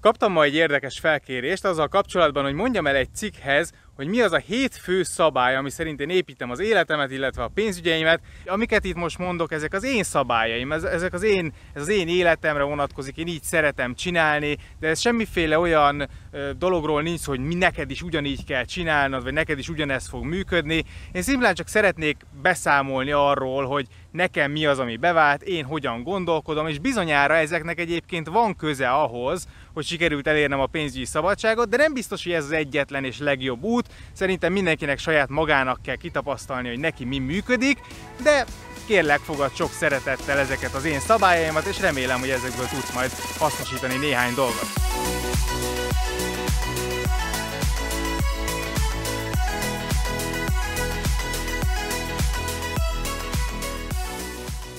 Kaptam ma egy érdekes felkérést azzal kapcsolatban, hogy mondjam el egy cikkhez, hogy mi az a hét fő szabály, ami szerint én építem az életemet, illetve a pénzügyeimet. Amiket itt most mondok, ezek az én szabályaim, ez, ezek az én, ez az én életemre vonatkozik, én így szeretem csinálni, de ez semmiféle olyan dologról nincs, hogy mi neked is ugyanígy kell csinálnod, vagy neked is ugyanez fog működni. Én szimplán csak szeretnék beszámolni arról, hogy nekem mi az, ami bevált, én hogyan gondolkodom, és bizonyára ezeknek egyébként van köze ahhoz, hogy sikerült elérnem a pénzügyi szabadságot, de nem biztos, hogy ez az egyetlen és legjobb út. Szerintem mindenkinek saját magának kell kitapasztalni, hogy neki mi működik, de kérlek fogad sok szeretettel ezeket az én szabályaimat, és remélem, hogy ezekből tudsz majd hasznosítani néhány dolgot.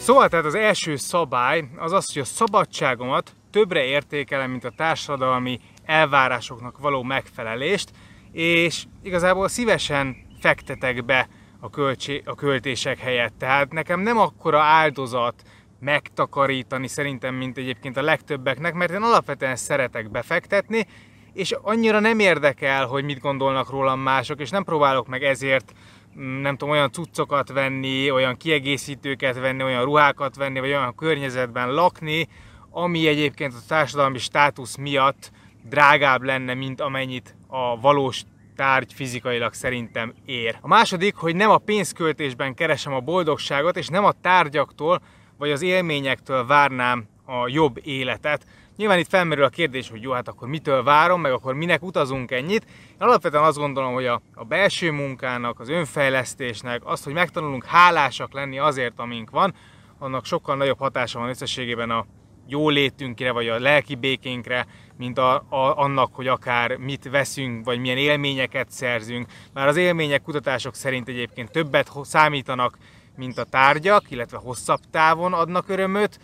Szóval tehát az első szabály az az, hogy a szabadságomat többre értékelem, mint a társadalmi elvárásoknak való megfelelést, és igazából szívesen fektetek be a, költsé- a költések helyett. Tehát nekem nem akkora áldozat megtakarítani szerintem, mint egyébként a legtöbbeknek, mert én alapvetően szeretek befektetni, és annyira nem érdekel, hogy mit gondolnak rólam mások, és nem próbálok meg ezért nem tudom, olyan cuccokat venni, olyan kiegészítőket venni, olyan ruhákat venni, vagy olyan környezetben lakni, ami egyébként a társadalmi státusz miatt drágább lenne, mint amennyit a valós tárgy fizikailag szerintem ér. A második, hogy nem a pénzköltésben keresem a boldogságot, és nem a tárgyaktól vagy az élményektől várnám a jobb életet. Nyilván itt felmerül a kérdés, hogy jó, hát akkor mitől várom, meg akkor minek utazunk ennyit. Én alapvetően azt gondolom, hogy a, a belső munkának, az önfejlesztésnek, azt, hogy megtanulunk hálásak lenni azért, amink van, annak sokkal nagyobb hatása van összességében a jólétünkre, vagy a lelki békénkre, mint a, a, annak, hogy akár mit veszünk, vagy milyen élményeket szerzünk. Már az élmények kutatások szerint egyébként többet számítanak, mint a tárgyak, illetve hosszabb távon adnak örömöt,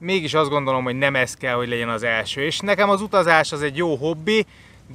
mégis azt gondolom, hogy nem ez kell, hogy legyen az első. És nekem az utazás az egy jó hobbi,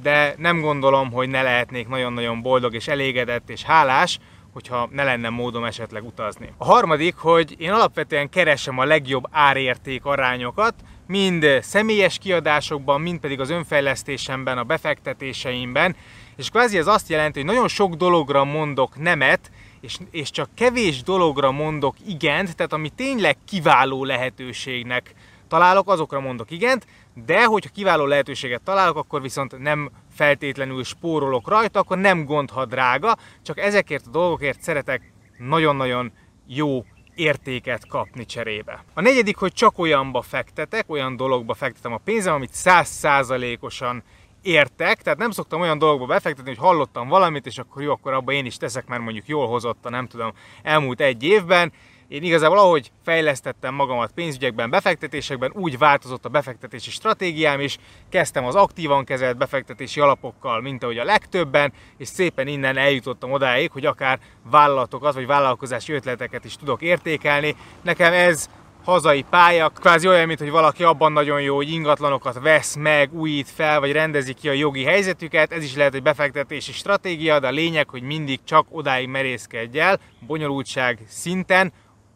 de nem gondolom, hogy ne lehetnék nagyon-nagyon boldog és elégedett és hálás, hogyha ne lenne módom esetleg utazni. A harmadik, hogy én alapvetően keresem a legjobb árérték arányokat, mind személyes kiadásokban, mind pedig az önfejlesztésemben, a befektetéseimben, és kvázi ez azt jelenti, hogy nagyon sok dologra mondok nemet, és, és csak kevés dologra mondok igent, tehát ami tényleg kiváló lehetőségnek találok, azokra mondok igent, de hogyha kiváló lehetőséget találok, akkor viszont nem feltétlenül spórolok rajta, akkor nem gond, ha drága, csak ezekért a dolgokért szeretek nagyon-nagyon jó értéket kapni cserébe. A negyedik, hogy csak olyanba fektetek, olyan dologba fektetem a pénzem, amit százszázalékosan értek, tehát nem szoktam olyan dolgokba befektetni, hogy hallottam valamit, és akkor jó, akkor abba én is teszek, mert mondjuk jól hozott a nem tudom, elmúlt egy évben, én igazából ahogy fejlesztettem magamat pénzügyekben, befektetésekben, úgy változott a befektetési stratégiám is, kezdtem az aktívan kezelt befektetési alapokkal, mint ahogy a legtöbben, és szépen innen eljutottam odáig, hogy akár vállalatokat vagy vállalkozási ötleteket is tudok értékelni. Nekem ez hazai pálya, kvázi olyan, mint hogy valaki abban nagyon jó, hogy ingatlanokat vesz meg, újít fel, vagy rendezi ki a jogi helyzetüket, ez is lehet egy befektetési stratégia, de a lényeg, hogy mindig csak odáig merészkedj el, bonyolultság szinten,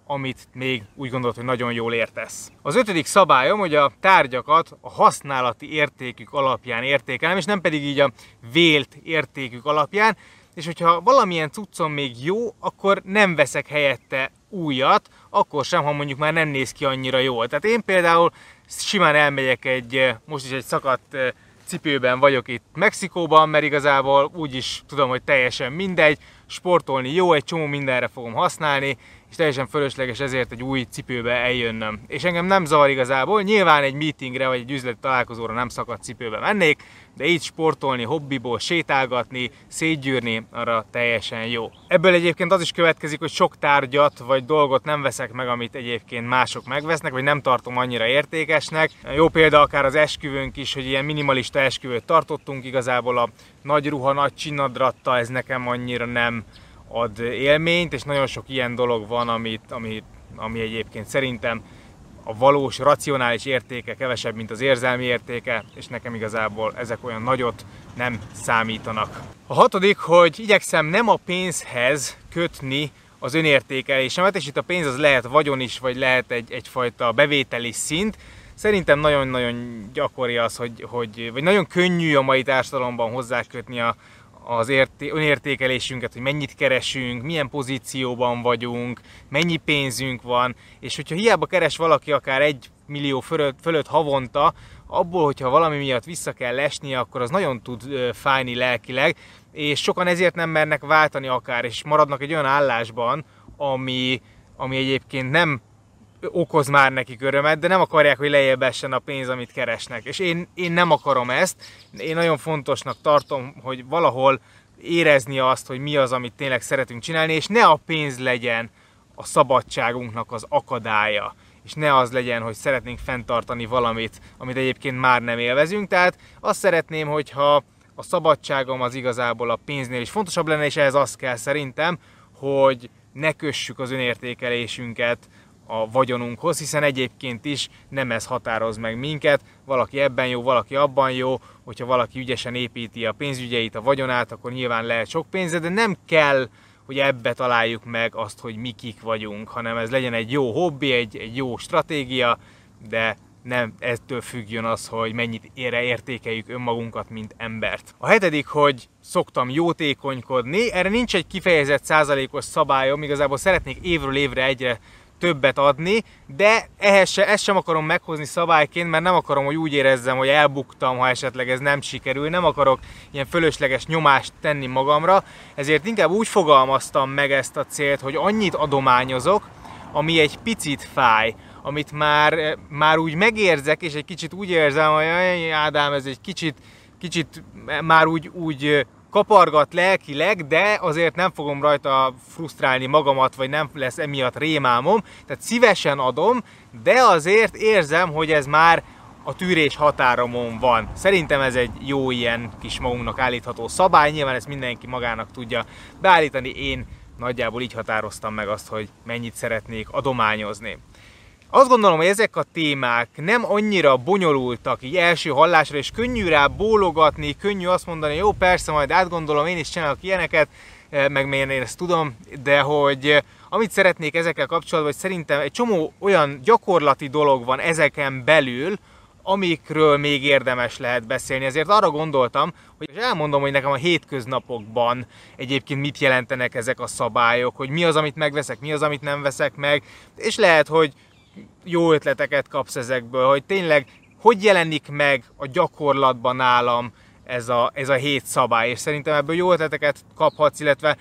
amit még úgy gondolod, hogy nagyon jól értesz. Az ötödik szabályom, hogy a tárgyakat a használati értékük alapján értékelem, és nem pedig így a vélt értékük alapján, és hogyha valamilyen cuccom még jó, akkor nem veszek helyette újat, akkor sem, ha mondjuk már nem néz ki annyira jól. Tehát én például simán elmegyek egy, most is egy szakadt cipőben vagyok itt Mexikóban, mert igazából úgy is tudom, hogy teljesen mindegy, sportolni jó, egy csomó mindenre fogom használni, és teljesen fölösleges ezért egy új cipőbe eljönnöm. És engem nem zavar igazából, nyilván egy meetingre vagy egy üzleti találkozóra nem szakadt cipőbe mennék, de így sportolni, hobbiból sétálgatni, szétgyűrni, arra teljesen jó. Ebből egyébként az is következik, hogy sok tárgyat vagy dolgot nem veszek meg, amit egyébként mások megvesznek, vagy nem tartom annyira értékesnek. Jó példa akár az esküvőnk is, hogy ilyen minimalista esküvőt tartottunk, igazából a nagy ruha, nagy csinadratta, ez nekem annyira nem ad élményt, és nagyon sok ilyen dolog van, amit, ami, ami egyébként szerintem a valós, racionális értéke kevesebb, mint az érzelmi értéke, és nekem igazából ezek olyan nagyot nem számítanak. A hatodik, hogy igyekszem nem a pénzhez kötni az önértékelésemet, és itt a pénz az lehet vagyon is, vagy lehet egy, egyfajta bevételi szint, Szerintem nagyon-nagyon gyakori az, hogy, hogy, vagy nagyon könnyű a mai társadalomban hozzákötni a, az érté- önértékelésünket, hogy mennyit keresünk, milyen pozícióban vagyunk, mennyi pénzünk van, és hogyha hiába keres valaki akár egy millió fölött, fölött havonta, abból, hogyha valami miatt vissza kell esnie, akkor az nagyon tud fájni lelkileg, és sokan ezért nem mernek váltani akár, és maradnak egy olyan állásban, ami, ami egyébként nem okoz már nekik örömet, de nem akarják, hogy lejjebb essen a pénz, amit keresnek. És én, én nem akarom ezt. Én nagyon fontosnak tartom, hogy valahol érezni azt, hogy mi az, amit tényleg szeretünk csinálni, és ne a pénz legyen a szabadságunknak az akadálya és ne az legyen, hogy szeretnénk fenntartani valamit, amit egyébként már nem élvezünk. Tehát azt szeretném, hogyha a szabadságom az igazából a pénznél is fontosabb lenne, és ehhez az kell szerintem, hogy ne kössük az önértékelésünket a vagyonunkhoz, hiszen egyébként is nem ez határoz meg minket, valaki ebben jó, valaki abban jó, hogyha valaki ügyesen építi a pénzügyeit, a vagyonát, akkor nyilván lehet sok pénze, de nem kell, hogy ebbe találjuk meg azt, hogy mi kik vagyunk, hanem ez legyen egy jó hobbi, egy, egy jó stratégia, de nem ettől függjön az, hogy mennyit ére értékeljük önmagunkat, mint embert. A hetedik, hogy szoktam jótékonykodni, erre nincs egy kifejezett százalékos szabályom, igazából szeretnék évről évre egyre többet adni, de ehhez se, ezt sem akarom meghozni szabályként, mert nem akarom, hogy úgy érezzem, hogy elbuktam, ha esetleg ez nem sikerül, nem akarok ilyen fölösleges nyomást tenni magamra, ezért inkább úgy fogalmaztam meg ezt a célt, hogy annyit adományozok, ami egy picit fáj, amit már, már úgy megérzek, és egy kicsit úgy érzem, hogy Ádám, ez egy kicsit, kicsit már úgy, úgy kapargat lelkileg, de azért nem fogom rajta frusztrálni magamat, vagy nem lesz emiatt rémámom. Tehát szívesen adom, de azért érzem, hogy ez már a tűrés határomon van. Szerintem ez egy jó ilyen kis magunknak állítható szabály, nyilván ezt mindenki magának tudja beállítani, én nagyjából így határoztam meg azt, hogy mennyit szeretnék adományozni. Azt gondolom, hogy ezek a témák nem annyira bonyolultak így első hallásra, és könnyű rá bólogatni, könnyű azt mondani, jó persze, majd átgondolom, én is csinálok ilyeneket, eh, meg én ezt tudom, de hogy eh, amit szeretnék ezekkel kapcsolatban, hogy szerintem egy csomó olyan gyakorlati dolog van ezeken belül, amikről még érdemes lehet beszélni. Ezért arra gondoltam, hogy elmondom, hogy nekem a hétköznapokban egyébként mit jelentenek ezek a szabályok, hogy mi az, amit megveszek, mi az, amit nem veszek meg, és lehet, hogy jó ötleteket kapsz ezekből, hogy tényleg hogy jelenik meg a gyakorlatban nálam ez a, ez a hét szabály, és szerintem ebből jó ötleteket kaphatsz, illetve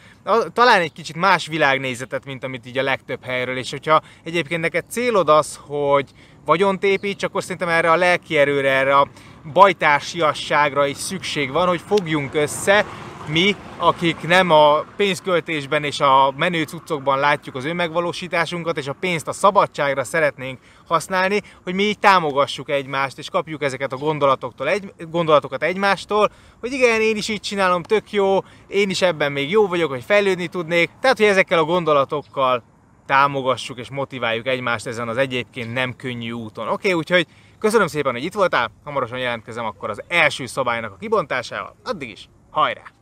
talán egy kicsit más világnézetet, mint amit így a legtöbb helyről, és hogyha egyébként neked célod az, hogy vagyont építs, akkor szerintem erre a lelki erőre, erre a bajtársiasságra is szükség van, hogy fogjunk össze, mi, akik nem a pénzköltésben és a menő cuccokban látjuk az önmegvalósításunkat, és a pénzt a szabadságra szeretnénk használni, hogy mi így támogassuk egymást, és kapjuk ezeket a gondolatoktól egy, gondolatokat egymástól, hogy igen, én is így csinálom, tök jó, én is ebben még jó vagyok, hogy fejlődni tudnék. Tehát, hogy ezekkel a gondolatokkal támogassuk és motiváljuk egymást ezen az egyébként nem könnyű úton. Oké, okay, úgyhogy köszönöm szépen, hogy itt voltál, hamarosan jelentkezem akkor az első szabálynak a kibontásával. Addig is, hajrá!